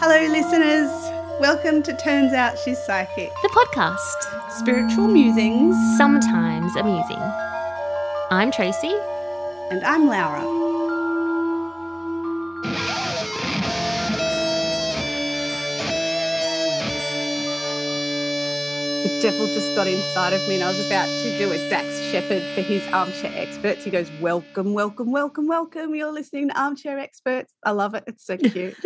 Hello, listeners. Welcome to Turns Out She's Psychic, The podcast, spiritual musings, sometimes amusing. I'm Tracy. and I'm Laura. Devil just got inside of me, and I was about to do a Dax Shepard for his armchair experts. He goes, Welcome, welcome, welcome, welcome. You're listening to Armchair Experts. I love it. It's so cute.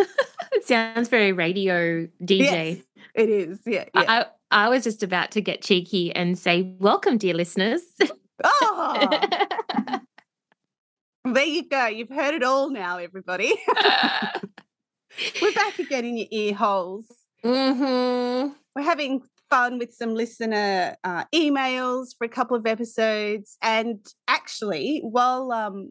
It sounds very radio DJ. Yes, it is. Yeah. yeah. I, I was just about to get cheeky and say, Welcome, dear listeners. Oh, there you go. You've heard it all now, everybody. We're back again in your ear holes. Mm-hmm. We're having fun with some listener uh, emails for a couple of episodes. And actually, while, um,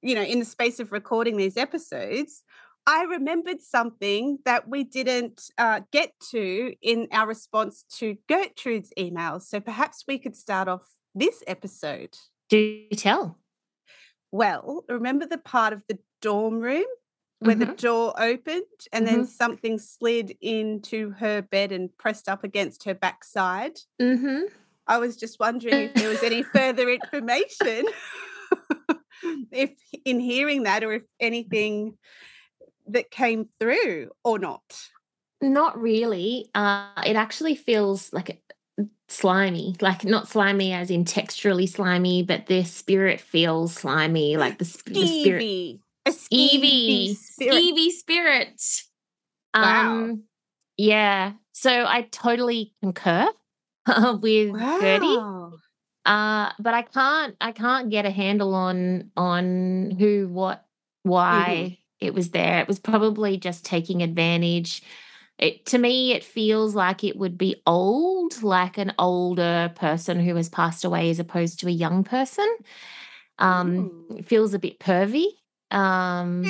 you know, in the space of recording these episodes, I remembered something that we didn't uh, get to in our response to Gertrude's emails. So perhaps we could start off this episode. Do tell. Well, remember the part of the dorm room where the door opened and then something slid into her bed and pressed up against her backside? Mm-hmm. I was just wondering if there was any further information if in hearing that or if anything that came through or not. Not really. Uh, it actually feels like it- slimy, like not slimy as in texturally slimy, but the spirit feels slimy, like the, the spirit. A Skeevy, skeevy spirit. Wow. Um, yeah. So I totally concur with Gertie. Wow. Uh, but I can't I can't get a handle on on who, what, why it was there. It was probably just taking advantage. It, to me, it feels like it would be old, like an older person who has passed away as opposed to a young person. Um, it feels a bit pervy. Um,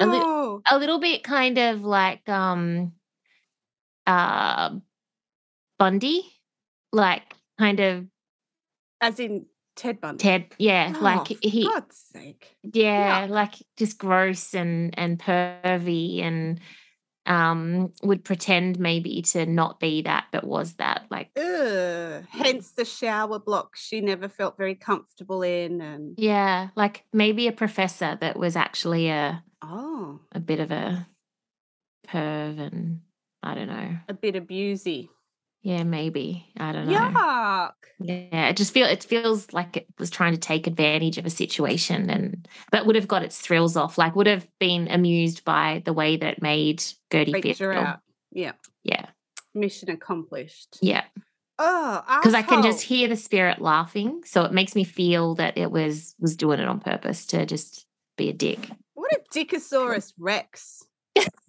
a li- a little bit kind of like um uh Bundy, like kind of As in Ted Bundy. Ted, yeah, Oh, like he God's sake. yeah, yuck. like just gross and and pervy and um would pretend maybe to not be that but was that like Ugh. Hence the shower block she never felt very comfortable in. And yeah, like maybe a professor that was actually a oh, a bit of a perv and I don't know. a bit abusey. Yeah, maybe. I don't know. Yuck. Yeah, it just feel it feels like it was trying to take advantage of a situation and but would have got its thrills off, like would have been amused by the way that it made Gertie Freaked feel. out. Yeah. Yeah. Mission accomplished. Yeah. Oh, Because I can just hear the spirit laughing. So it makes me feel that it was was doing it on purpose to just be a dick. What a Dickosaurus Rex.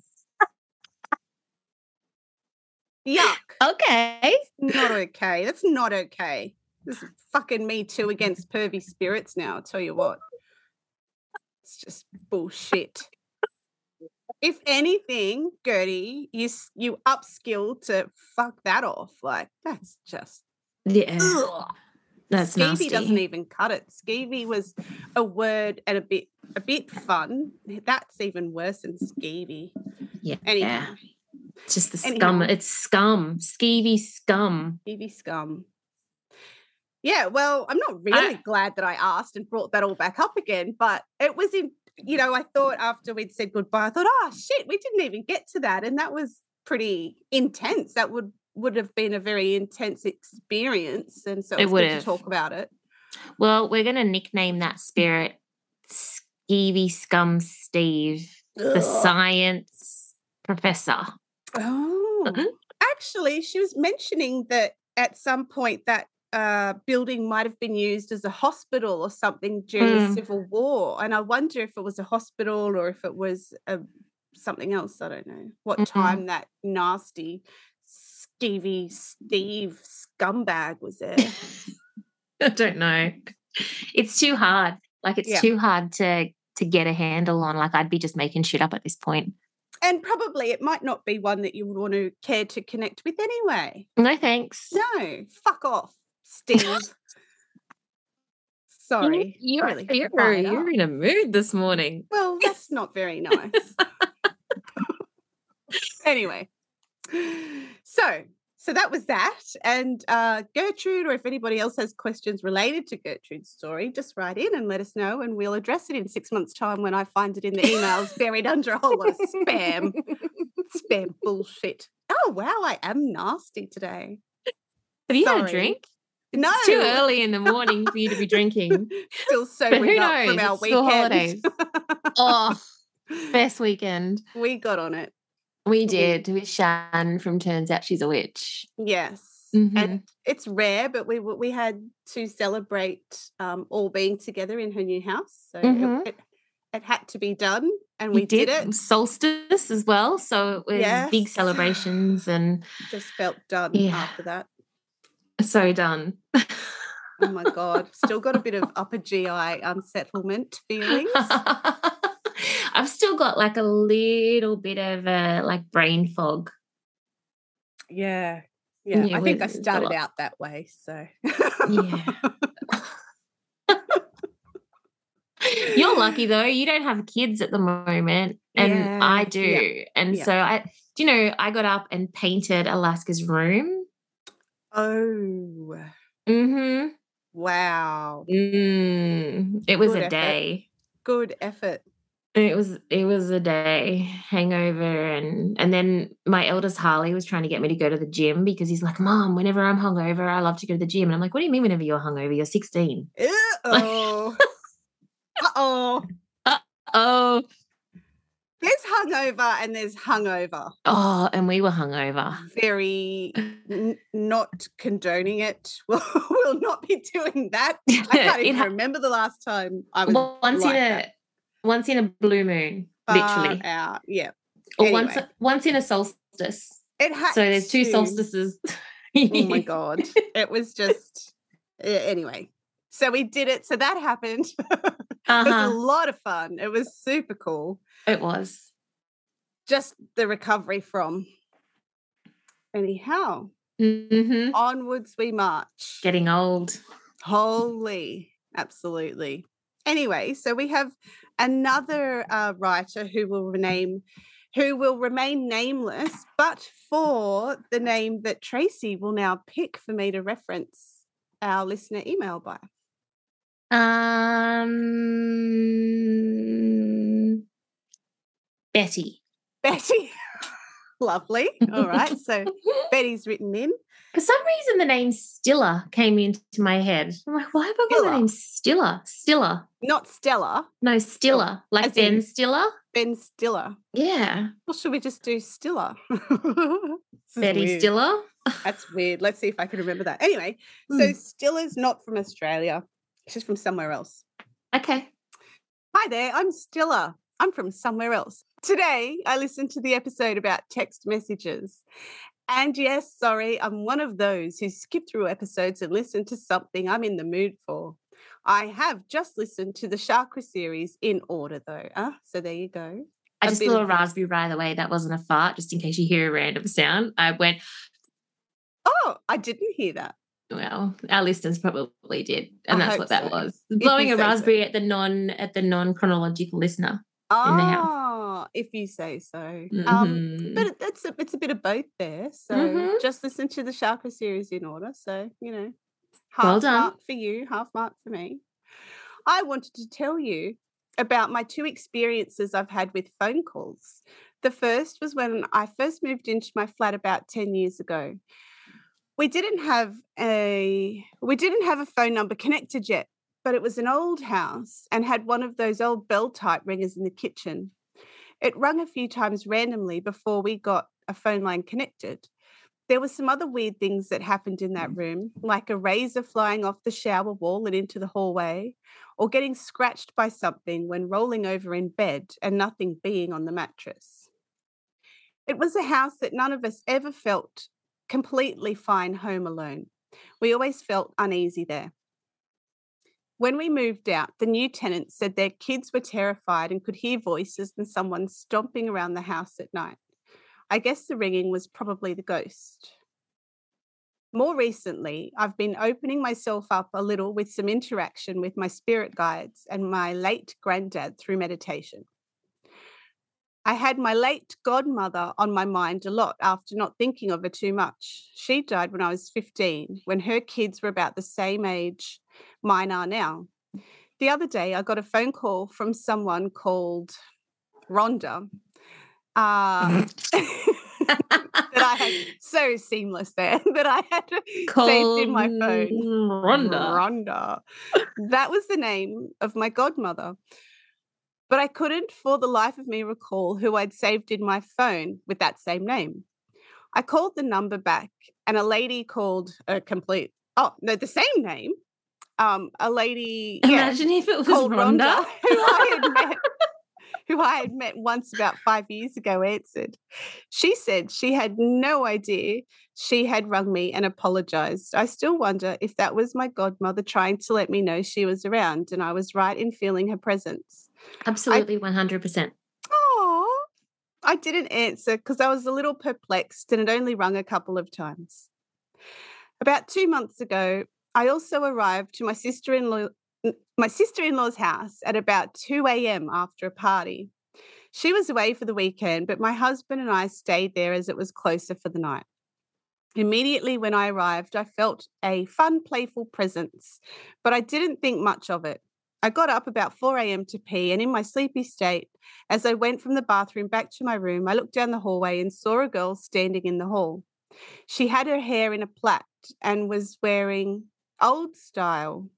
Yuck. Okay. Not okay. That's not okay. This is fucking me too against pervy spirits now. I'll tell you what. It's just bullshit. If anything, Gertie, you you upskill to fuck that off. Like that's just Yeah. ugh. That's Skeevy nasty. doesn't even cut it. Skeevy was a word and a bit a bit fun. That's even worse than skeevy. yeah. Anyhow, It's just the scum. Anyhow. It's scum. Skeevy scum. skeevy scum. Yeah, well, I'm not really glad that I asked and brought that all back up again, but it was in, you know, I thought after we'd said goodbye, I thought, oh shit, we didn't even get to that. And that was pretty intense. That would would have been a very intense experience. And so It it's would good to talk about it. Well, we're going to nickname that spirit Skeevy Scum Steve, the science professor. Oh, actually, she was mentioning that at some point that uh, building might have been used as a hospital or something during the Mm. Civil War, and I wonder if it was a hospital or if it was a, something else. I don't know what Mhm. time that nasty, skeevy Steve scumbag was there. I don't know. It's too hard. Like it's Yeah. too hard to to get a handle on. Like I'd be just making shit up at this point. And probably it might not be one that you would want to care to connect with anyway. No thanks. No, fuck off, Steve. Sorry. You're, really you're, you're in a mood this morning. Well, that's not very nice. anyway, so so that was that. And uh, Gertrude, or if anybody else has questions related to Gertrude's story, just write in and let us know, and we'll address it in six months' time when I find it in the emails buried under a whole lot of spam. spam bullshit. Oh wow, I am nasty today. Have you Sorry. had a drink? No, it's too early in the morning for you to be drinking. Still sobering up from our it's weekend. oh, best weekend. We got on it. We did with Shan from Turns Out She's a Witch. Yes. Mm-hmm. And it's rare, but we we had to celebrate um, all being together in her new house. So mm-hmm. it, it, had to be done. And we did. did. it. Solstice as well. So it was yes. big celebrations and just felt done yeah. after that. So done. oh my God. Still got a bit of upper GI unsettlement feelings. I've still got like a little bit of a like brain fog. Yeah. Yeah. yeah I think I started out that way. So, yeah. You're lucky though. You don't have kids at the moment, and yeah. I do. Yeah. And so I, do you know, I got up and painted Alaska's room. Oh. Mm-hmm. Wow. Mm, it was Good a effort. day. Good effort. It was it was a day hangover and and then my eldest Harley was trying to get me to go to the gym because he's like, Mom, whenever I'm hungover, I love to go to the gym. And I'm like, What do you mean whenever you're hungover? You're 16. Uh-oh. Uh-oh. Uh-oh. There's hungover and there's hungover. Oh, and we were hungover. Very n- not condoning it. We'll, we'll not be doing that. I can't even ha- remember the last time I was once like in a that once in a blue moon, Far literally. Out. Yeah. Or anyway. once once in a solstice. It had so there's two to. solstices. oh my god. It was just anyway. So we did it. So that happened. Uh-huh. it was a uh-huh. lot of fun. It was super cool. It was. Just the recovery from. Anyhow. Mm-hmm. Onwards we march. Getting old. Holy. Absolutely. Anyway, so we have another uh, writer who will rename who will remain nameless, but for the name that Tracy will now pick for me to reference our listener email by. Um, Betty. Betty. Lovely. All right. So Betty's written in. For some reason, the name Stiller came into my head. I'm like, why have I got the name Stiller? Stiller. Not Stella. No, Stiller. Like As Ben Stiller. Ben Stiller. Yeah. Well, should we just do Stiller? Betty Stiller. That's weird. Let's see if I can remember that. Anyway, so mm. Stiller's not from Australia. She's from somewhere else. Okay. Hi there. I'm Stiller. I'm from somewhere else. Today, I listened to the episode about text messages and yes, sorry, I'm one of those who skip through episodes and listen to something I'm in the mood for. I have just listened to the Chakra series in order, though. Uh, so there you go. I just blew a raspberry by the way. That wasn't a fart, just in case you hear a random sound. I went, Oh, I didn't hear that. Well, our listeners probably did, and I that's what that was. Blowing a raspberry so. at the non at the non chronological listener oh, in the house. If you say so. Um, mm-hmm. Um, but it's a, it's a bit of both there. So mm-hmm. just listen to the Chakra series in order. So you know, half well mark for you, half mark for me. I wanted to tell you about my two experiences I've had with phone calls. The first was when I first moved into my flat about 10 years ago. We didn't have a we didn't have a phone number connected yet but it was an old house and had one of those old bell type ringers in the kitchen. It rung a few times randomly before we got a phone line connected. There were some other weird things that happened in that mm. room, like a razor flying off the shower wall and into the hallway, or getting scratched by something when rolling over in bed and nothing being on the mattress. It was a house that none of us ever felt completely fine home alone. We always felt uneasy there. When we moved out, the new tenants said their kids were terrified and could hear voices and someone stomping around the house at night. I guess the ringing was probably the ghost. More recently, I've been opening myself up a little with some interaction with my spirit guides and my late granddad through meditation. I had my late godmother on my mind a lot after not thinking of her too much. She died when I was 15, when her kids were about the same age mine are now. The other day, I got a phone call from someone called Rhonda. Uh, that I had so seamless there that I had saved in my phone. Rhonda. Rhonda. That was the name of my godmother. But I couldn't for the life of me recall who I'd saved in my phone with that same name. I called the number back and a lady called a complete, oh, no, the same name. Um, a lady. Imagine yeah, if it was called Rhonda. Rhonda, who I had met who I had met once about five years ago, answered. She said she had no idea she had rung me and apologized. I still wonder if that was my godmother trying to let me know she was around and I was right in feeling her presence. Absolutely, one hundred percent. Oh, I didn't answer because I was a little perplexed and it only rung a couple of times. About two months ago, I also arrived to my sister in law my sister in law's house at about 2 a.m. after a party. She was away for the weekend, but my husband and I stayed there as it was closer for the night. Immediately when I arrived, I felt a fun, playful presence, but I didn't think much of it. I got up about 4 a.m. to pee, and in my sleepy state, as I went from the bathroom back to my room, I looked down the hallway and saw a girl standing in the hall. She had her hair in a plait and was wearing old style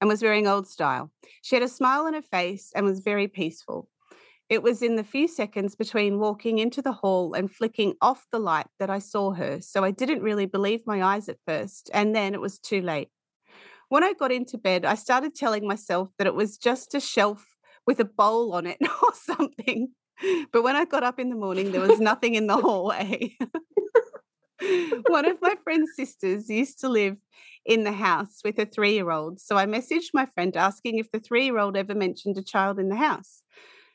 and was wearing old style. She had a smile on her face and was very peaceful. It was in the few seconds between walking into the hall and flicking off the light that I saw her, so I didn't really believe my eyes at first, and then it was too late. When I got into bed, I started telling myself that it was just a shelf with a bowl on it or something. But when I got up in the morning, there was nothing in the hallway. One of my friend's sisters used to live in the house with a three year old. So I messaged my friend asking if the three year old ever mentioned a child in the house.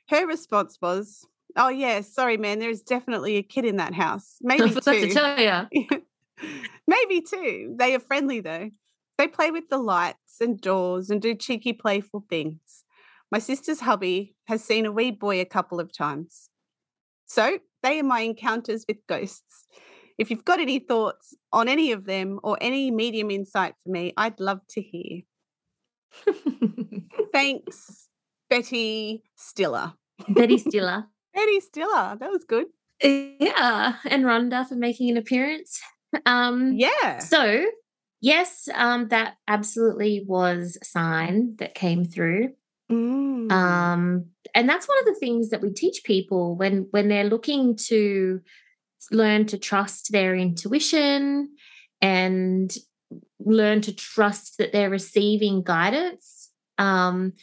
Her response was, Oh, yeah, sorry, man, there's definitely a kid in that house. Maybe two. Maybe two. They are friendly though. They play with the lights and doors and do cheeky, playful things. My sister's hubby has seen a wee boy a couple of times. So they are my encounters with ghosts. If you've got any thoughts on any of them or any medium insight for me, I'd love to hear. Thanks, Betty Stiller. Betty Stiller. Betty Stiller. That was good. Yeah, and Rhonda for making an appearance. Um, Yeah. So, yes, um, that absolutely was a sign that came through. Mm. Um, and that's one of the things that we teach people when when they're looking to learn to trust their intuition and learn to trust that they're receiving guidance. Um,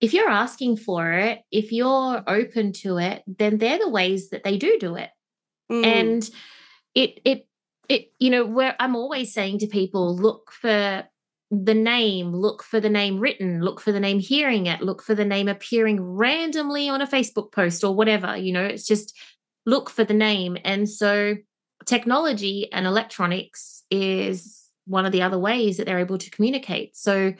if you're asking for it, if you're open to it, then they're the ways that they do do it. Mm. And it it it you know where I'm always saying to people, look for the name, look for the name written, look for the name hearing it, look for the name appearing randomly on a Facebook post or whatever. You know, it's just look for the name. And so technology and electronics is one of the other ways that they're able to communicate. So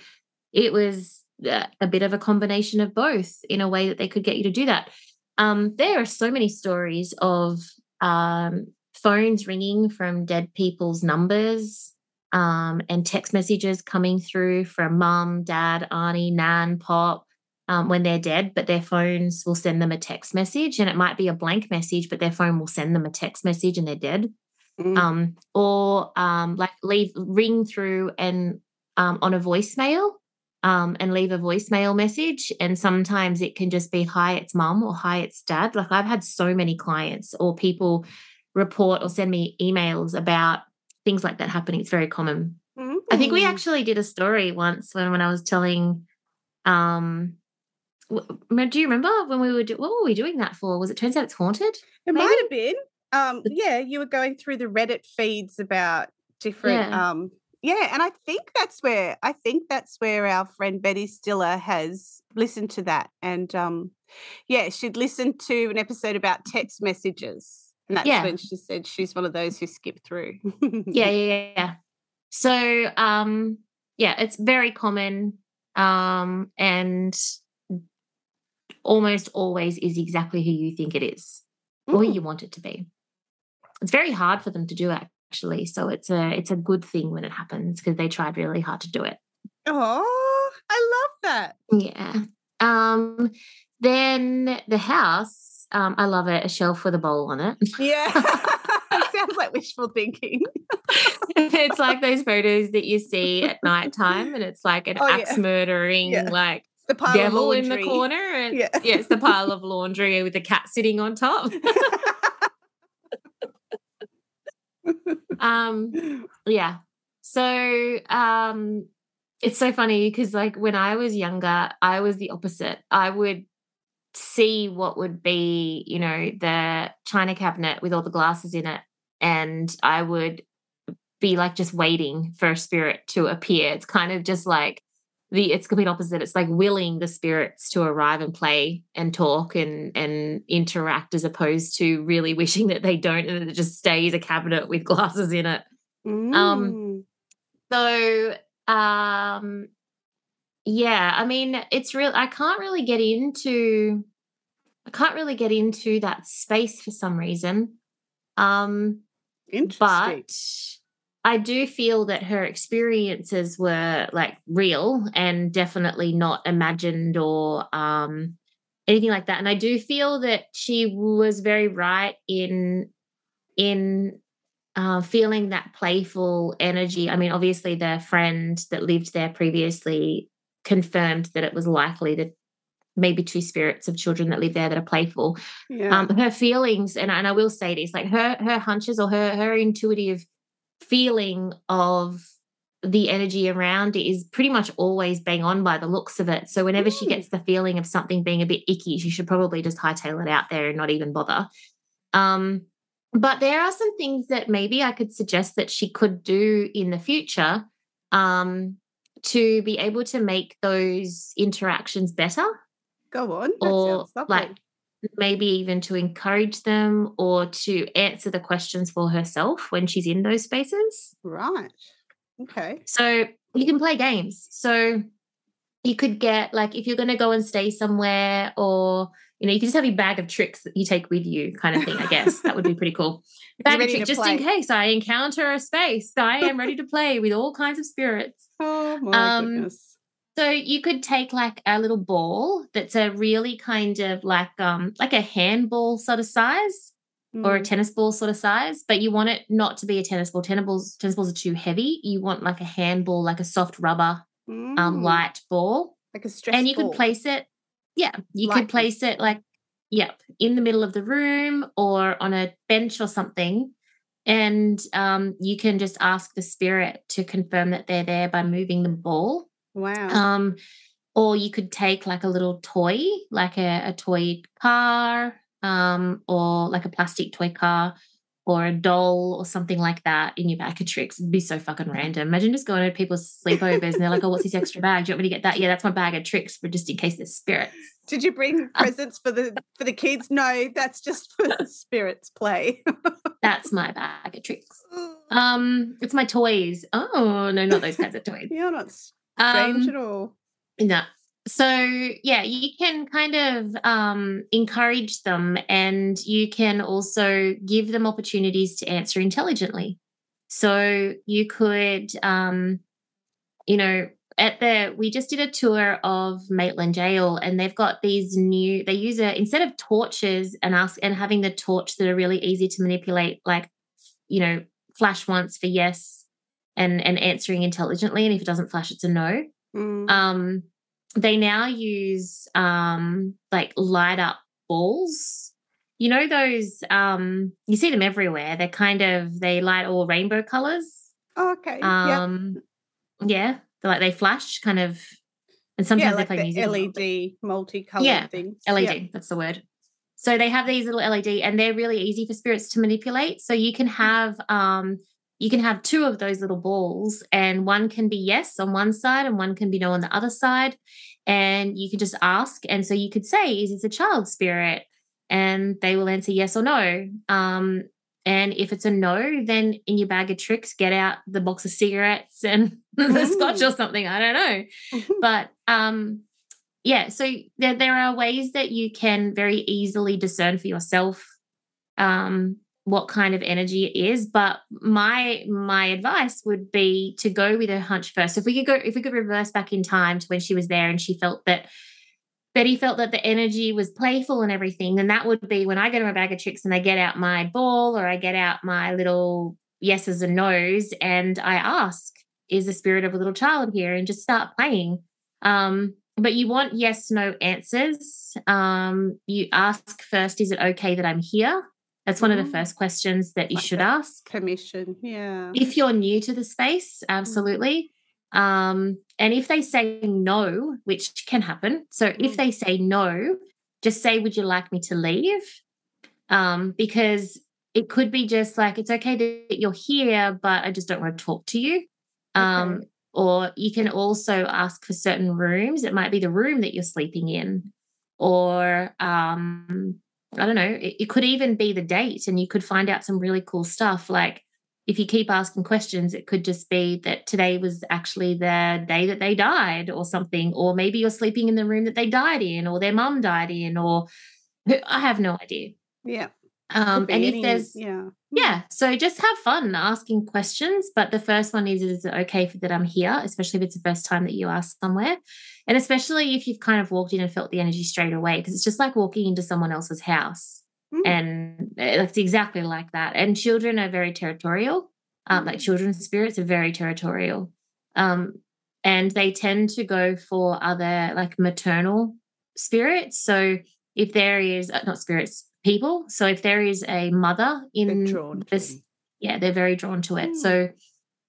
it was uh, a bit of a combination of both in a way that they could get you to do that. Um, there are so many stories of um, phones ringing from dead people's numbers um, and text messages coming through from mum, dad, auntie, nan, pop um, when they're dead, but their phones will send them a text message and it might be a blank message, but their phone will send them a text message and they're dead. Mm. Um, or um, like leave ring through and um, on a voicemail um, and leave a voicemail message. And sometimes it can just be, hi, it's mum or hi, it's dad. Like I've had so many clients or people report or send me emails about things like that happening. It's very common. I think we Mm. actually did a story once when, when I was telling, um, do you remember when we were, do- what were we doing that for? Was it turns out it's haunted? It maybe? might have been. Um, yeah, you were going through the Reddit feeds about different Yeah. um yeah, and I think that's where I think that's where our friend Betty Stiller has listened to that. And um yeah, she'd listened to an episode about text messages And that's Yeah. when she said she's one of those who skip through. yeah, yeah, yeah, yeah. So, um, yeah, it's very common, um, and almost always is exactly who you think it is or Mm. you want it to be. It's very hard for them to do actually, so it's a it's a good thing when it happens because they tried really hard to do it. Oh, I love that. Yeah. Um, then the house, um, I love it. A shelf with a bowl on it. Yeah. it sounds like wishful thinking. it's like those photos that you see at nighttime, and it's like an Oh, yeah. axe murdering, Yeah. like The pile devil in the corner, and Yeah. yeah. it's the pile of laundry with the cat sitting on top. um, yeah. So, um, it's so funny because, like, when I was younger, I was the opposite. I would see what would be, you know, the china cabinet with all the glasses in it, and I would be like just waiting for a spirit to appear. It's kind of just like the it's complete opposite. It's like willing the spirits to arrive and play and talk and and interact as opposed to really wishing that they don't and that it just stays a cabinet with glasses in it. Mm. So um yeah, I mean it's real I can't really get into I can't really get into that space for some reason. Um Interesting. but I do feel that her experiences were like real and definitely not imagined or um, anything like that. And I do feel that she was very right in in uh, feeling that playful energy. I mean, obviously, the friend that lived there previously confirmed that it was likely that maybe two spirits of children that live there that are playful yeah. um her feelings and, and i will say this like her her hunches or her her intuitive feeling of the energy around it is pretty much always bang on by the looks of it so whenever she Mm. gets the feeling of something being a bit icky she should probably just hightail it out there and not even bother um but there are some things that maybe i could suggest that she could do in the future um to be able to make those interactions better Go on. That or like maybe even to encourage them or to answer the questions for herself when she's in those spaces. right. Okay. So you can play games. So you could get like if you're going to go and stay somewhere or you know you can just have your bag of tricks that you take with you kind of thing i guess that would be pretty cool bag of tricks just in case i encounter a space i am ready to play with all kinds of spirits Oh my Um, goodness. So you could take like a little ball that's a really kind of like um like a handball sort of size or a Mm. tennis ball sort of size, but you want it not to be a tennis ball. Tennis balls tennis balls are too heavy. You want like a handball, like a soft rubber um Mm. light ball. like a stress and you ball. could place it yeah, you could place it like yep, in the middle of the room or on a bench or something. And um, you can just ask the spirit to confirm that they're there by moving the ball. Wow. Um, or you could take like a little toy, like a, a toy car, um, or like a plastic toy car, or a doll, or something like that in your bag of tricks. It'd be so fucking random. Imagine just going to people's sleepovers and they're like, "Oh, what's this extra bag? Do you want me to get that? Yeah, that's my bag of tricks for just in case there's spirits." Did you bring uh, presents for the for the kids? No, that's just for the spirits play. That's my bag of tricks. Um, it's my toys. Oh no, not those kinds of toys. You're not strange Um, at all. No. So yeah, you can kind of um, encourage them, and you can also give them opportunities to answer intelligently. So you could, um, you know, at the we just did a tour of Maitland Jail, and they've got these new. They use a instead of torches and ask and having the torch that are really easy to manipulate, like you know, flash once for yes, and and answering intelligently, and if it doesn't flash, it's a no Mm. um they now use um like light up balls you know those um you see them everywhere they're kind of they light all rainbow colors Oh, okay. yep. um yeah they're like they flash kind of and sometimes Yeah, they like play the music. LED multicolored Yeah, things. LED, Yep. that's the word. So they have these little LED and they're really easy for spirits to manipulate. So you can have um you can have two of those little balls and one can be yes on one side and one can be no on the other side and you can just ask and so you could say is this a child spirit and they will answer yes or no. Um, and if it's a no, then in your bag of tricks, get out the box of cigarettes and the scotch or something. I don't know. but um, yeah, so there, there are ways that you can very easily discern for yourself um, what kind of energy it is. But my my advice would be to go with a hunch first. If we could go, if we could reverse back in time to when she was there and she felt that Betty felt that the energy was playful and everything, then that would be when I go to my bag of tricks and I get out my ball or I get out my little yeses and nos and I ask, is the spirit of a little child here? And just start playing. Um, but you want yes, no answers. Um, you ask first, is it okay that I'm here? That's one mm. of the mm-hmm. first questions that you like should ask. Permission, yeah. If you're new to the space, mm. absolutely. Mm. Um, and if they say no, which can happen, so mm. if they say no, just say, "Would you like me to leave?" Um, because it could be just like it's okay that you're here, but I just don't want to talk to you. Um, okay. Or you can also ask for certain rooms. It might be the room that you're sleeping in, or um, I don't know, it, it, could even be the date and you could find out some really cool stuff. Like if you keep asking questions, it could just be that today was actually the day that they died or something. Or maybe you're sleeping in the room that they died in or their mum died in, or I have no idea. Yeah. Um, and if there's yeah yeah so just have fun asking questions but the first one is is it okay for, that i'm here especially if it's the first time that you are somewhere? And especially if you've kind of walked in and felt the energy straight away because it's just like walking into someone else's house. Mm. and eh, it's exactly like that. And children are very territorial. Um, like mm. children's spirits are very territorial. Um, and they tend to go for other like maternal spirits. So if there is uh, not spirits people. So if there is a mother in this, yeah, they're very drawn to it. Mm. So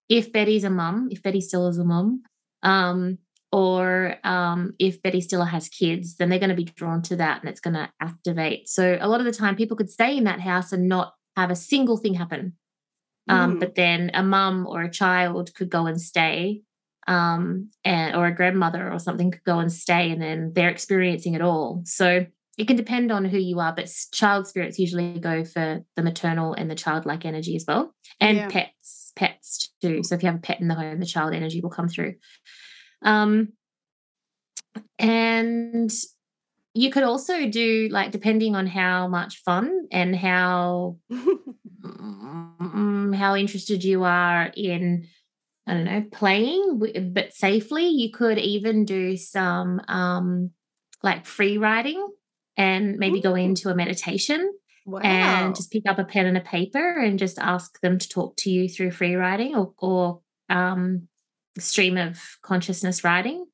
if Betty's a mum, if Betty still is a mum, um, or um, if Betty still has kids, then they're going to be drawn to that and it's going to activate. So a lot of the time, people could stay in that house and not have a single thing happen. Um, mm. But then a mum or a child could go and stay, um, and or a grandmother or something could go and stay, and then they're experiencing it all. So it can depend on who you are, but child spirits usually go for the maternal and the childlike energy as well, and yeah. pets, pets too. So if you have a pet in the home, the child energy will come through. Um, and you could also do like depending on how much fun and how mm, how interested you are in I don't know playing, but safely. You could even do some um, like free writing and maybe go into a meditation wow. and just pick up a pen and a paper and just ask them to talk to you through free writing or, or um, stream of consciousness writing.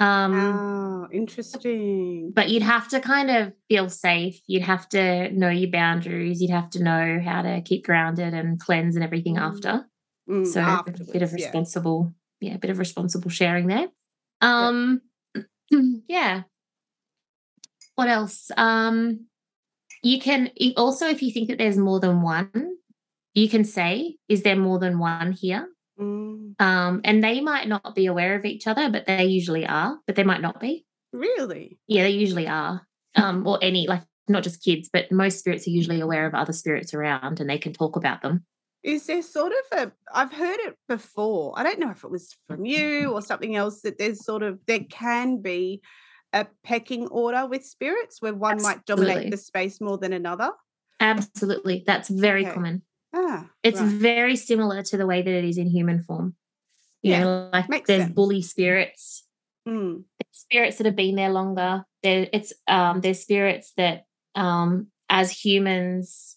Um, oh, interesting. But you'd have to kind of feel safe. You'd have to know your boundaries. You'd have to know how to keep grounded and cleanse and everything mm. after. Mm, so a bit of responsible, yeah. yeah, a bit of responsible sharing there. Um, yeah. yeah what else? Um, you can also, if you think that there's more than one, you can say, "Is there more than one here?" Mm. Um, and they might not be aware of each other, but they usually are. But they might not be. Really? Yeah, they usually are. Um, or any like not just kids, but most spirits are usually aware of other spirits around, and they can talk about them. Is there sort of a? I've heard it before. I don't know if it was from you or something else. That there's sort of there can be a pecking order with spirits where one Absolutely. might dominate the space more than another? Absolutely. That's very okay. common. Ah, it's right. very similar to the way that it is in human form. You yeah, know, like Makes there's sense. bully spirits, mm. spirits that have been there longer. There, it's um, there's spirits that, um, as humans,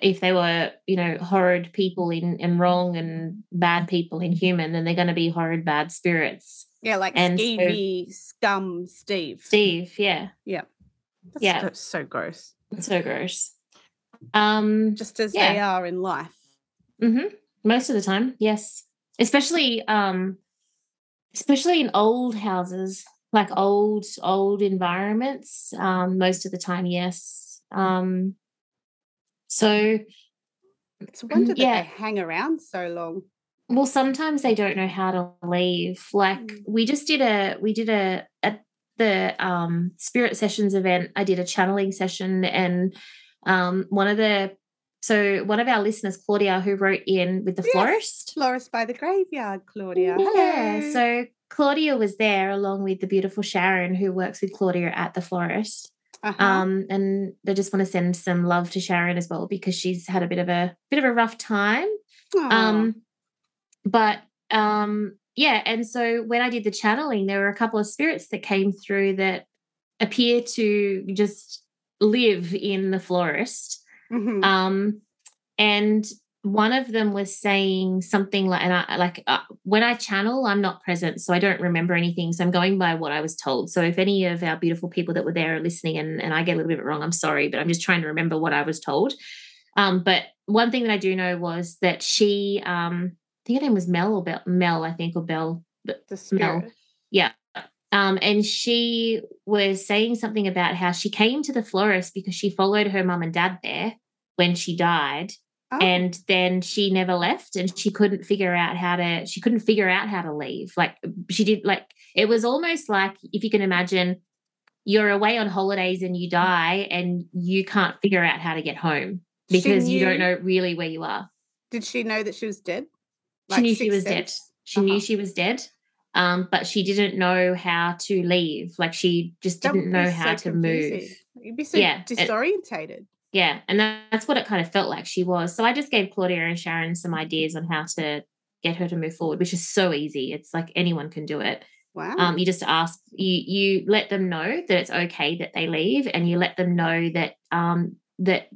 if they were, you know, horrid people in and wrong and bad people in human, then they're going to be horrid bad spirits. Yeah, like and Stevie so, Scum Steve. Steve, yeah. Yeah. That's yeah. so gross. That's so gross. Um just as yeah. they are in life. Mm-hmm. Most of the time, yes. Especially um especially in old houses, like old, old environments. Um, most of the time, yes. Um so it's a wonder that they hang around so long well sometimes they don't know how to leave like mm. we just did a we did a, at the um, Spirit Sessions event, I did a channeling session, and um, one of the so one of our listeners, Claudia, who wrote in with the Yes, florist. Florist by the graveyard, Claudia. Yeah. Hello. So Claudia was there along with the beautiful Sharon, who works with Claudia at the florist. Uh-huh. Um, and I just want to send some love to Sharon as well because she's had a bit of a bit of a rough time. Aw. Um, but um, yeah, and so when I did the channeling, there were a couple of spirits that came through that appear to just live in the florist. Mhm. Um, and one of them was saying something like, and I like uh, when I channel, I'm not present, so I don't remember anything. So I'm going by what I was told. So if any of our beautiful people that were there are listening and, and I get a little bit wrong, I'm sorry, but I'm just trying to remember what I was told. Um, but one thing that I do know was that she, um, I think her name was Mel or Bell, Mel, I think, or Bell, the Mel. yeah. Um, and she was saying something about how she came to the florist because she followed her mum and dad there when she died Oh, and then she never left and she couldn't figure out how to she couldn't figure out how to leave like she did like it was almost like if you can imagine you're away on holidays and you die and you can't figure out how to get home because you don't know really where you are Did she know that she was dead? She knew she was dead she knew Uh-huh. she was dead um but she didn't know how to leave like she just didn't know be how so to move confusing. You'd be so Yeah, it- disorientated. Yeah, and that, that's what it kind of felt like she was. So I just gave Claudia and Sharon some ideas on how to get her to move forward, which is so easy. It's like anyone can do it. Wow. Um, you just ask, you you let them know that it's okay that they leave, and you let them know that um that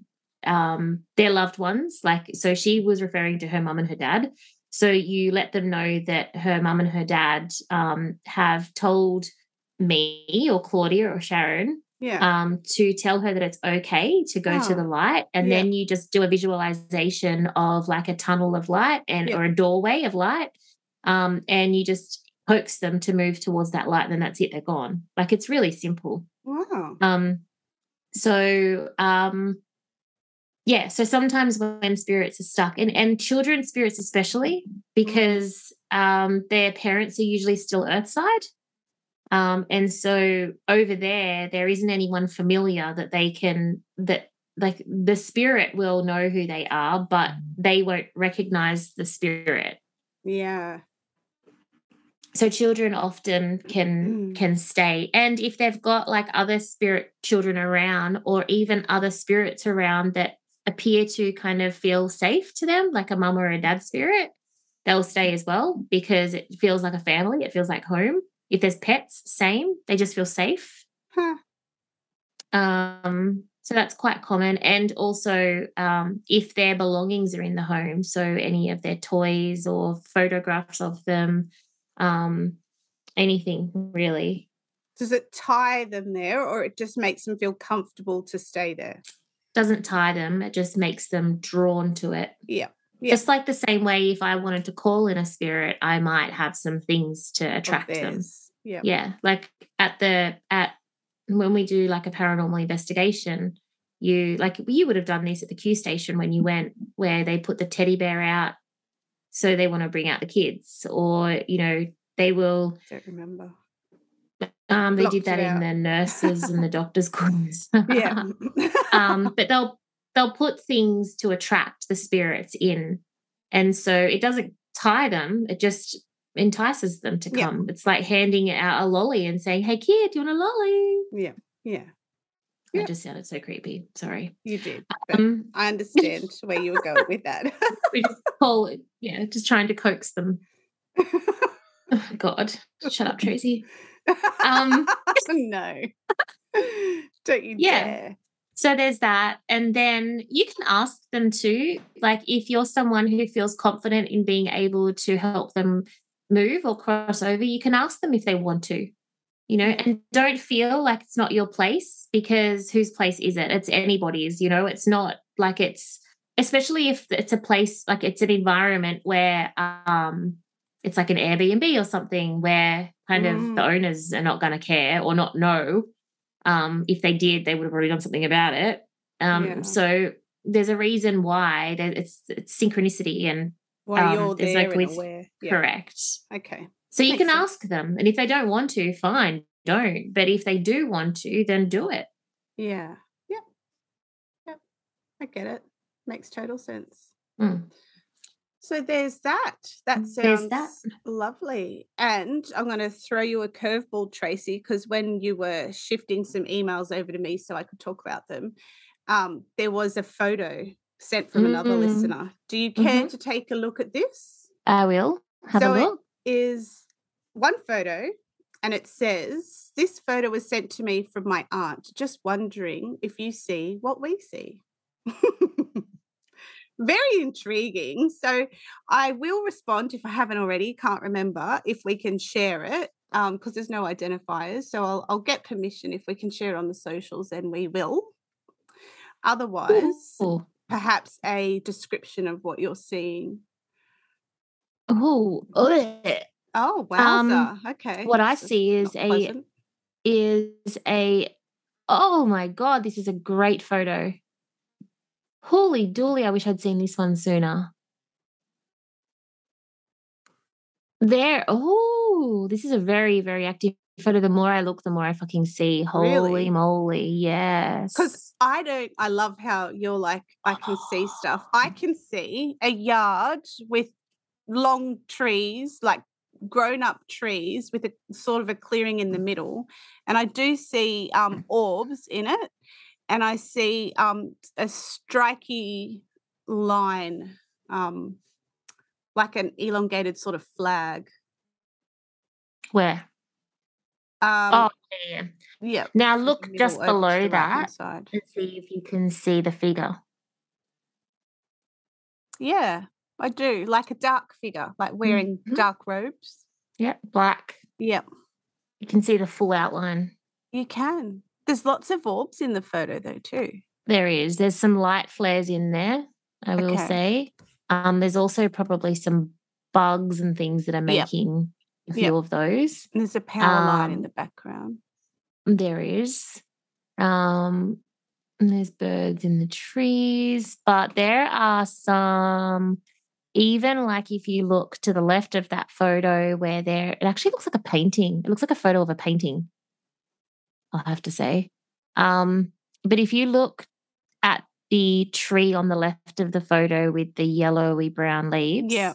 um their loved ones, like so she was referring to her mum and her dad. So you let them know that her mum and her dad um have told me or Claudia or Sharon yeah. um, to tell her that it's okay to go to Oh, the light. And yeah. then you just do a visualization of like a tunnel of light and Yeah. or a doorway of light. Um, and you just coax them to move towards that light, and then that's it, they're gone. Like it's really simple. wow. Um, so um yeah, so sometimes when spirits are stuck and, and children spirits especially, because um their parents are usually still earthside. Um, and so over there, there isn't anyone familiar that they can that like the spirit will know who they are, but they won't recognize the spirit. Yeah. So children often can Mm. can stay, and if they've got like other spirit children around, or even other spirits around that appear to kind of feel safe to them, like a mum or a dad spirit, they'll stay as well because it feels like a family. It feels like home. If there's pets, same. They just feel safe. Huh. Um, so that's quite common. And also, um, if their belongings are in the home, so any of their toys or photographs of them, um, anything really, Does it tie them there or it just makes them feel comfortable to stay there? Doesn't tie them. It just makes them drawn to it. Yeah. Yeah. Just like the same way, if I wanted to call in a spirit, I might have some things to attract them. Yeah. yeah like at the at when we do like a paranormal investigation you like you would have done this at the q station when you went where they put the teddy bear out so they want to bring out the kids or you know they will Don't remember. Um they did that in the nurses and the doctors quarters Yeah. um but they'll they'll put things to attract the spirits in and so it doesn't tie them it just entices them to Yeah. come it's like handing out a lolly and saying hey kid do you want a lolly yeah. Yeah. that Yeah. just sounded so creepy sorry You did. Um I understand where you were going with that. we just call it yeah just trying to coax them oh, god shut up tracy Um, no. Don't you Yeah. dare. So there's that. And then you can ask them too, like if you're someone who feels confident in being able to help them move or cross over, you can ask them if they want to, you know, and don't feel like it's not your place because whose place is it? It's anybody's, you know, it's not like it's, especially if it's a place like it's an environment where um it's like an Airbnb or something where kind of the Mm. owners are not going to care or not know um, if they did, they would have already done something about it. Um, Yeah. So there's a reason why it's, it's synchronicity and While Um, you're there's no and aware. Yeah. correct. Okay. So you Makes can sense. ask them, and if they don't want to, fine, don't. But if they do want to, then do it. Yeah. Yep. Yep. I get it. Makes total sense. Mm. So there's that. That There's sounds that. lovely. And I'm going to throw you a curveball, Tracy, because when you were shifting some emails over to me so I could talk about them, um, there was a photo sent from another Mm. listener. Do you care Mhm. to take a look at this? I will have So a look. Is one photo, and it says, This photo was sent to me from my aunt. Just wondering if you see what we see. Very intriguing. So I will respond if I haven't already, can't remember, if we can share it. Because there's no identifiers. So I'll, I'll get permission if we can share it on the socials, then we will. Otherwise, Ooh. perhaps a description of what you're seeing. Ugh. Oh, Um, wowza. okay. what I see is a pleasant. is a oh my god, this is a great photo. Holy dooly, I wish I'd seen this one sooner. There, oh, this is a very, very active photo. The more I look, the more I fucking see. Holy Really? moly, yes. Because I don't, I love how you're like, I can see stuff. I can see a yard with long trees, like grown up trees with a sort of a clearing in the middle. And I do see um, orbs in it. And I see um, a striky line, um, like an elongated sort of flag. where? Um, oh, yeah. yeah. Now look just below that and see if you can see the figure. Yeah, I do. Like a dark figure, like wearing Mhm. dark robes. Yeah, black. Yep, You can see the full outline. you can. There's lots of orbs in the photo though too. There is. There's some light flares in there, I will Okay. say. Um, there's also probably some bugs and things that are Yep. making a few Yep. of those. And there's a power line in Um, the background. There is. Um, and there's birds in the trees, but there are some even like if you look to the left of that photo where there it actually looks like a painting. It looks like a photo of a painting. I'll have to say. Um, but if you look at the tree on the left of the photo with the yellowy brown leaves, Yeah.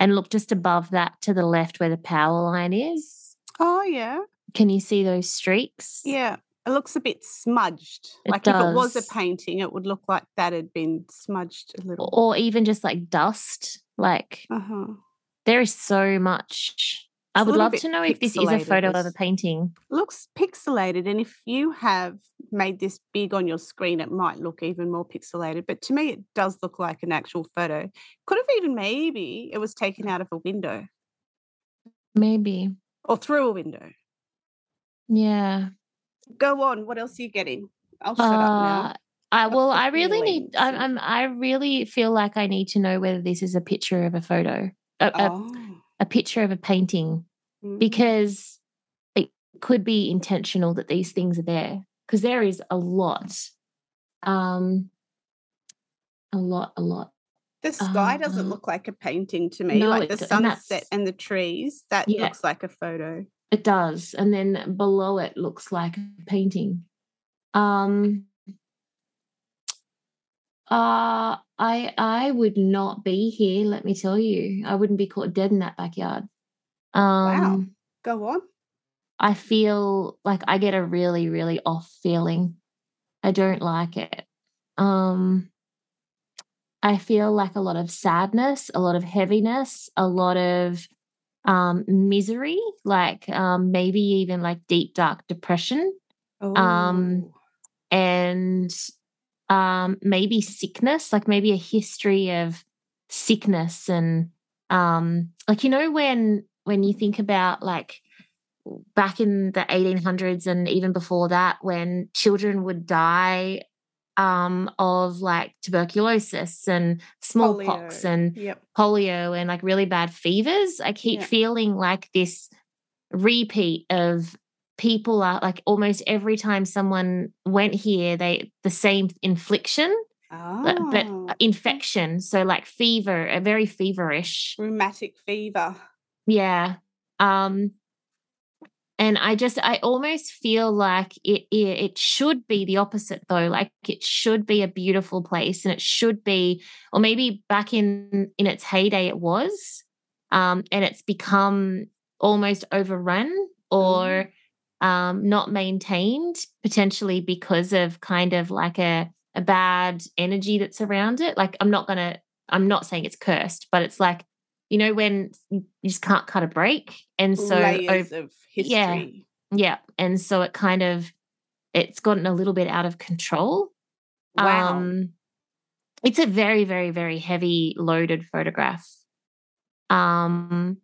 and look just above that to the left where the power line is, Oh yeah. can you see those streaks? Yeah. It looks a bit smudged. It like if it was a painting, it would look like that had been smudged a little. or even just like dust. Like Uh-huh. there is so much. I would love to know if this is a photo of a painting. looks pixelated and if you have made this big on your screen it might look even more pixelated but to me it does look like an actual photo could have even maybe it was taken out of a window Maybe. or through a window Yeah. go on what else are you getting i'll shut up now Uh, I well, I really need. I'm. I'm. I really feel like I need to know whether this is a picture of a photo, a, oh a picture of a painting, mm. because it could be intentional that these things are there. Because there is a lot, um, a lot, a lot. the sky doesn't uh, look like a painting to me no, like the d- and sunset and the trees that Yeah. looks like a photo It does. And then below it looks like a painting. Um uh I I would not be here, let me tell you. I wouldn't be caught dead in that backyard. Um go on I feel like I get a really, really off feeling. I don't like it. Um I feel like a lot of sadness, a lot of heaviness, a lot of um misery, like um maybe even like deep dark depression Um, Oh. and um maybe sickness, like maybe a history of sickness and um like you know when when you think about like back in the 1800s and even before that when children would die um of like tuberculosis and smallpox Polio. and yep polio and like really bad fevers i keep Yeah. feeling like this repeat of people are like almost every time someone went here they the same infliction but, but oh. infection so like fever a very feverish rheumatic fever yeah um and I just I almost feel like it, it it should be the opposite though. Like it should be a beautiful place, and it should be, or maybe back in in its heyday it was, um, and it's become almost overrun or mm. Um, not maintained, potentially because of kind of like a a bad energy that's around it. Like I'm not gonna, I'm not saying it's cursed, but it's like you know when you just can't cut a break. And so layers over, of history. yeah yeah. And so it kind of it's gotten a little bit out of control. Wow. um it's a very very very heavy loaded photograph. Um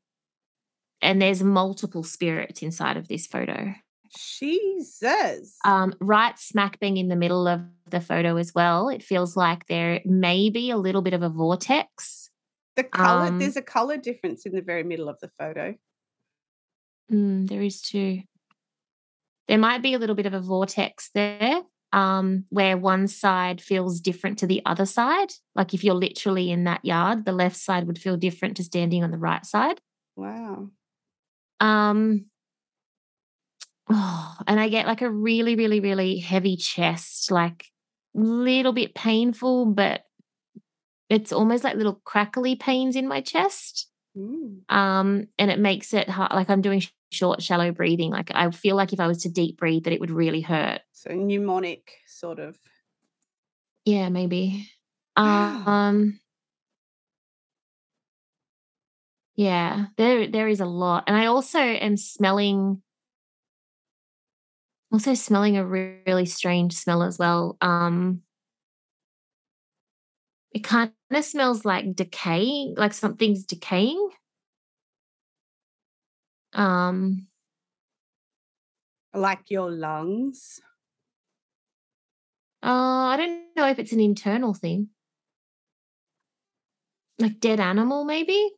and there's multiple spirits inside of this photo jesus um right smack bang in the middle of the photo as well it feels like there may be a little bit of a vortex the color, um, there's a color difference in the very middle of the photo. Mm, there is too. There might be a little bit of a vortex there um, where one side feels different to the other side. Like if you're literally in that yard, the left side would feel different to standing on the right side. Wow. Um, oh, and I get like a really, really, really heavy chest, like little bit painful, but it's almost like little crackly pains in my chest. Mm. Um, and it makes it hard, like I'm doing short, shallow breathing. Like I feel like if I was to deep breathe, that it would really hurt. So pneumonic, sort of. Yeah, maybe. um, yeah, there there is a lot, and I also am smelling. Also smelling a really strange smell as well. Um, it kind of smells like decay, like something's decaying. Um, like your lungs. Uh, I don't know if it's an internal thing. Like dead animal, maybe.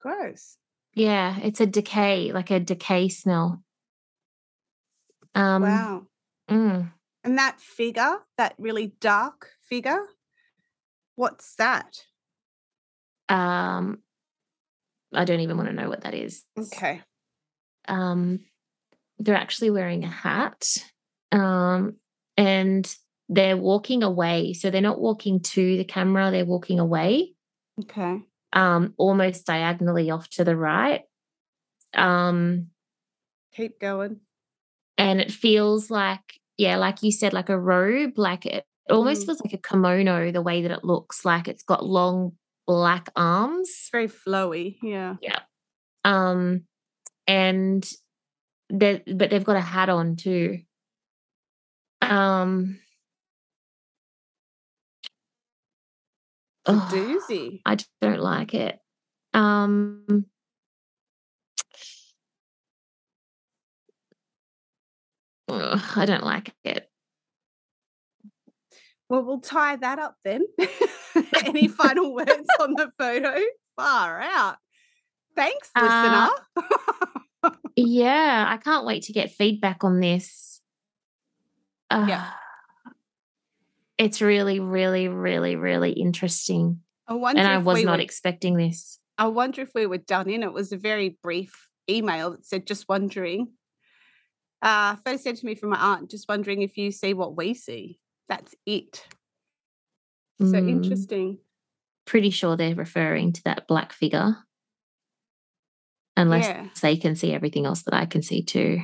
Gross. Yeah, it's a decay, like a decay smell. Um, wow. Mm. And that figure, that really dark figure, what's that? Um, I don't even want to know what that is. Okay. Um, they're actually wearing a hat. Um, and they're walking away. So they're not walking to the camera, they're walking away. Okay. Um, almost diagonally off to the right. Um, keep going. And it feels like yeah, like you said, like a robe, like it almost mm. feels like a kimono the way that it looks. Like it's got long black arms. It's very flowy. Yeah. Yeah. Um, and they but they've got a hat on too. Um a oh, doozy. I don't like it. Um I don't like it. Well, we'll tie that up then. Any final words on the photo? Far out. Thanks, listener. Uh, yeah, I can't wait to get feedback on this. Uh, yeah. It's really, really, really, really interesting. I and I was we not were, expecting this. I wonder if we were done in. It was a very brief email that said, just wondering uh, first said to me from my aunt, just wondering if you see what we see. That's it. So mm. interesting. Pretty sure they're referring to that black figure. Unless yeah. they can see everything else that I can see too.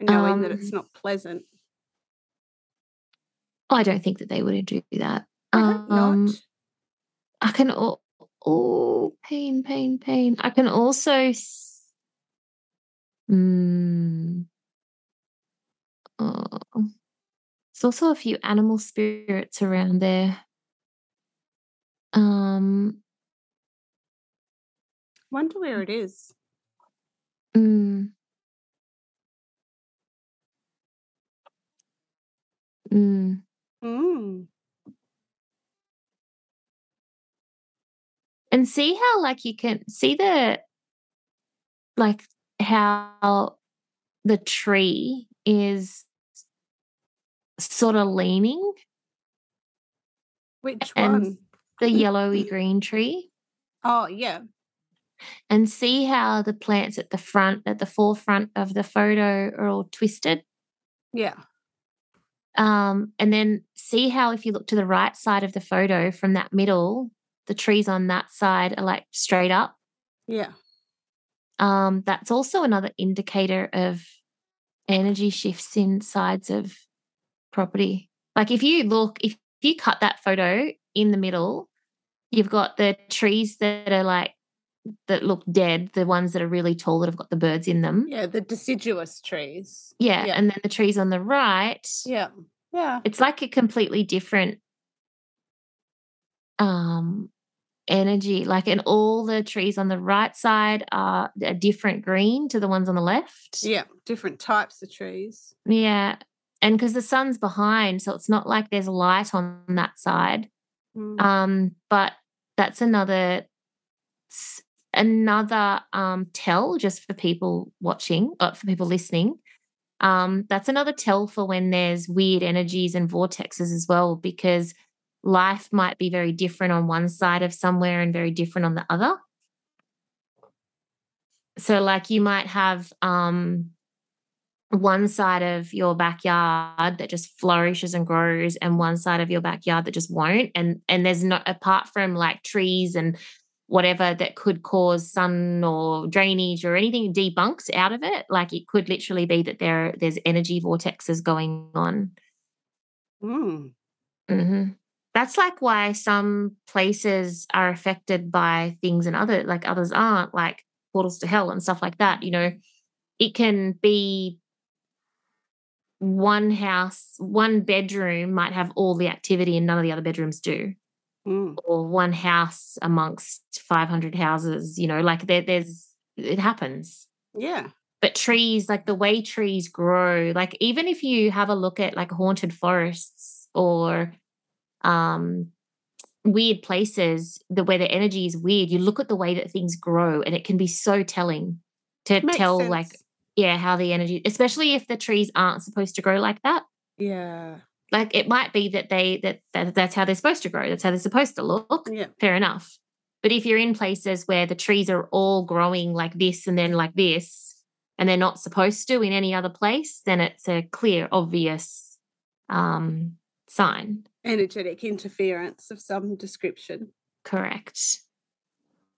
Knowing um, that it's not pleasant. I don't think that they would do that. I Um, not. I can. all oh, pain, pain, pain. I can also Mm. Oh. There's also a few animal spirits around there. Um, wonder where it is. Mm. Mm. Mm. And see how, like, you can see the, like, how the tree is sort of leaning. Which one? The yellowy green tree. Oh, yeah. and see how the plants at the front, at the forefront of the photo are all twisted. Yeah. Um, and then see how if you look to the right side of the photo from that middle, the trees on that side are like straight up. Yeah. Um, that's also another indicator of energy shifts in sides of property. Like if you look, if you cut that photo in the middle, you've got the trees that are like that look dead, the ones that are really tall that have got the birds in them. Yeah, the deciduous trees. Yeah, Yeah. and then the trees on the right, Yeah. Yeah. it's like a completely different um energy. Like and all the trees on the right side are a different green to the ones on the left. Yeah. Different types of trees. Yeah. And because the sun's behind, so it's not like there's light on that side. Mm. Um, but that's another another um tell just for people watching, or for people listening. Um, that's another tell for when there's weird energies and vortexes as well, because life might be very different on one side of somewhere and very different on the other. So, like you might have um one side of your backyard that just flourishes and grows and one side of your backyard that just won't and and there's not apart from like trees and whatever that could cause sun or drainage or anything debunks out of it like it could literally be that there there's energy vortexes going on Mm. hmm That's like why some places are affected by things and other like others aren't, like portals to hell and stuff like that. You know, it can be one house, one bedroom might have all the activity and none of the other bedrooms do, Mm. or one house amongst 500 houses. You know, like there, there's it happens Yeah. but trees like the way trees grow like even if you have a look at like haunted forests or um weird places the where the energy is weird you look at the way that things grow and it can be so telling to Makes tell sense. like yeah how the energy especially if the trees aren't supposed to grow like that Yeah. like it might be that they that, that that's how they're supposed to grow that's how they're supposed to look Yeah. fair enough. But if you're in places where the trees are all growing like this and then like this, and they're not supposed to in any other place, then it's a clear, obvious um, sign. Energetic interference of some description. Correct.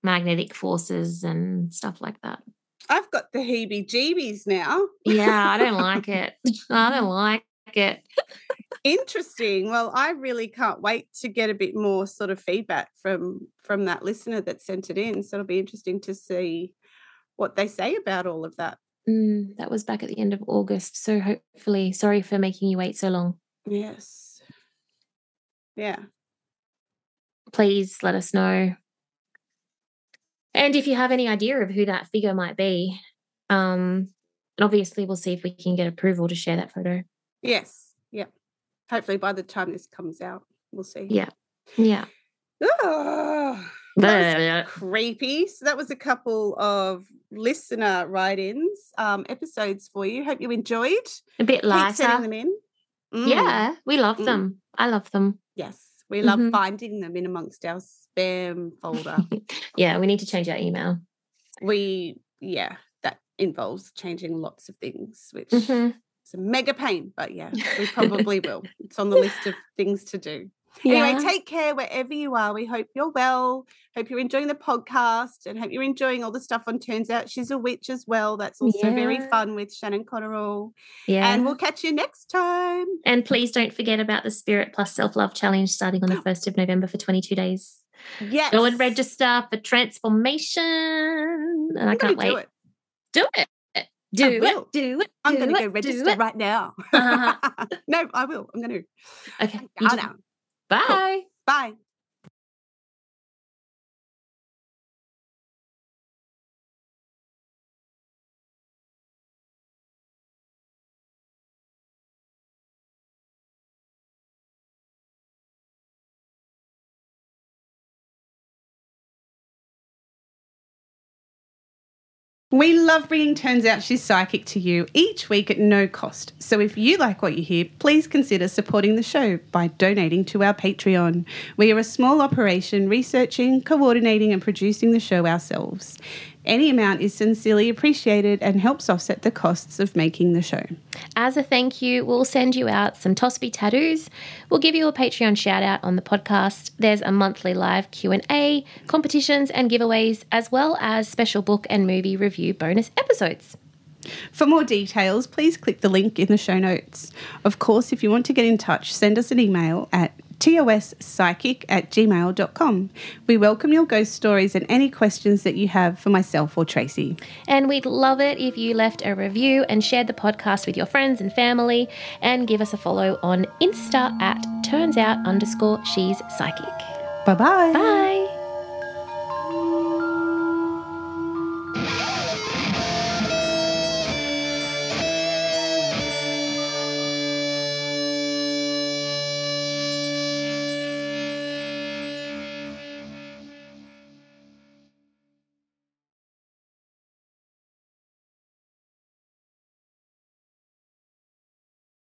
Magnetic forces and stuff like that. I've got the heebie jeebies now. Yeah, I don't like it. I don't like it. Interesting. Well, I really can't wait to get a bit more sort of feedback from from that listener that sent it in. So it'll be interesting to see what they say about all of that. Mm, that was back at the end of August. So hopefully, sorry for making you wait so long. Yes. Yeah. please let us know. And if you have any idea of who that figure might be, um, and obviously we'll see if we can get approval to share that photo. Yes. Yep. Hopefully by the time this comes out, we'll see. Yeah. Yeah. Oh, that was creepy. So that was a couple of listener write-ins, um, episodes for you. Hope you enjoyed. A bit lighter. Keep sending them in. Mm, Yeah, we love Mm. them. I love them. Yes. We love Mhm. finding them in amongst our spam folder. yeah, we need to change our email. we yeah, that involves changing lots of things, which Mhm. is a mega pain, but yeah, we probably will. It's on the list of things to do. Anyway, take care wherever you are. We hope you're well. Hope you're enjoying the podcast and hope you're enjoying all the stuff on Turns Out She's a Witch as well. That's also very fun with Shannon Cotterill. yeah. And we'll catch you next time. And please don't forget about the Spirit Plus Self Love Challenge starting on the 1st of November for 22 days. Yes. Go and register for transformation. And I gonna can't wait. do it. Do it. Do it. Do it. I'm going to go register right now. Uh-huh. no, I will. I'm going to. Okay. you I know. Bye. Bye. We love bringing Turns Out She's Psychic to you each week at no cost. So if you like what you hear, please consider supporting the show by donating to our Patreon. We are a small operation researching, coordinating, and producing the show ourselves. Any amount is sincerely appreciated and helps offset the costs of making the show. As a thank you, we'll send you out some Tosby tattoos. We'll give you a Patreon shout out on the podcast. There's a monthly live Q&A, competitions and giveaways, as well as special book and movie review bonus episodes. For more details, please click the link in the show notes. Of course, if you want to get in touch, send us an email at tospsychic at gmail.com. We welcome your ghost stories and any questions that you have for myself or Tracy. And we'd love it if you left a review and shared the podcast with your friends and family and give us a follow on Insta at turns out underscore she's psychic. Bye-bye. Bye.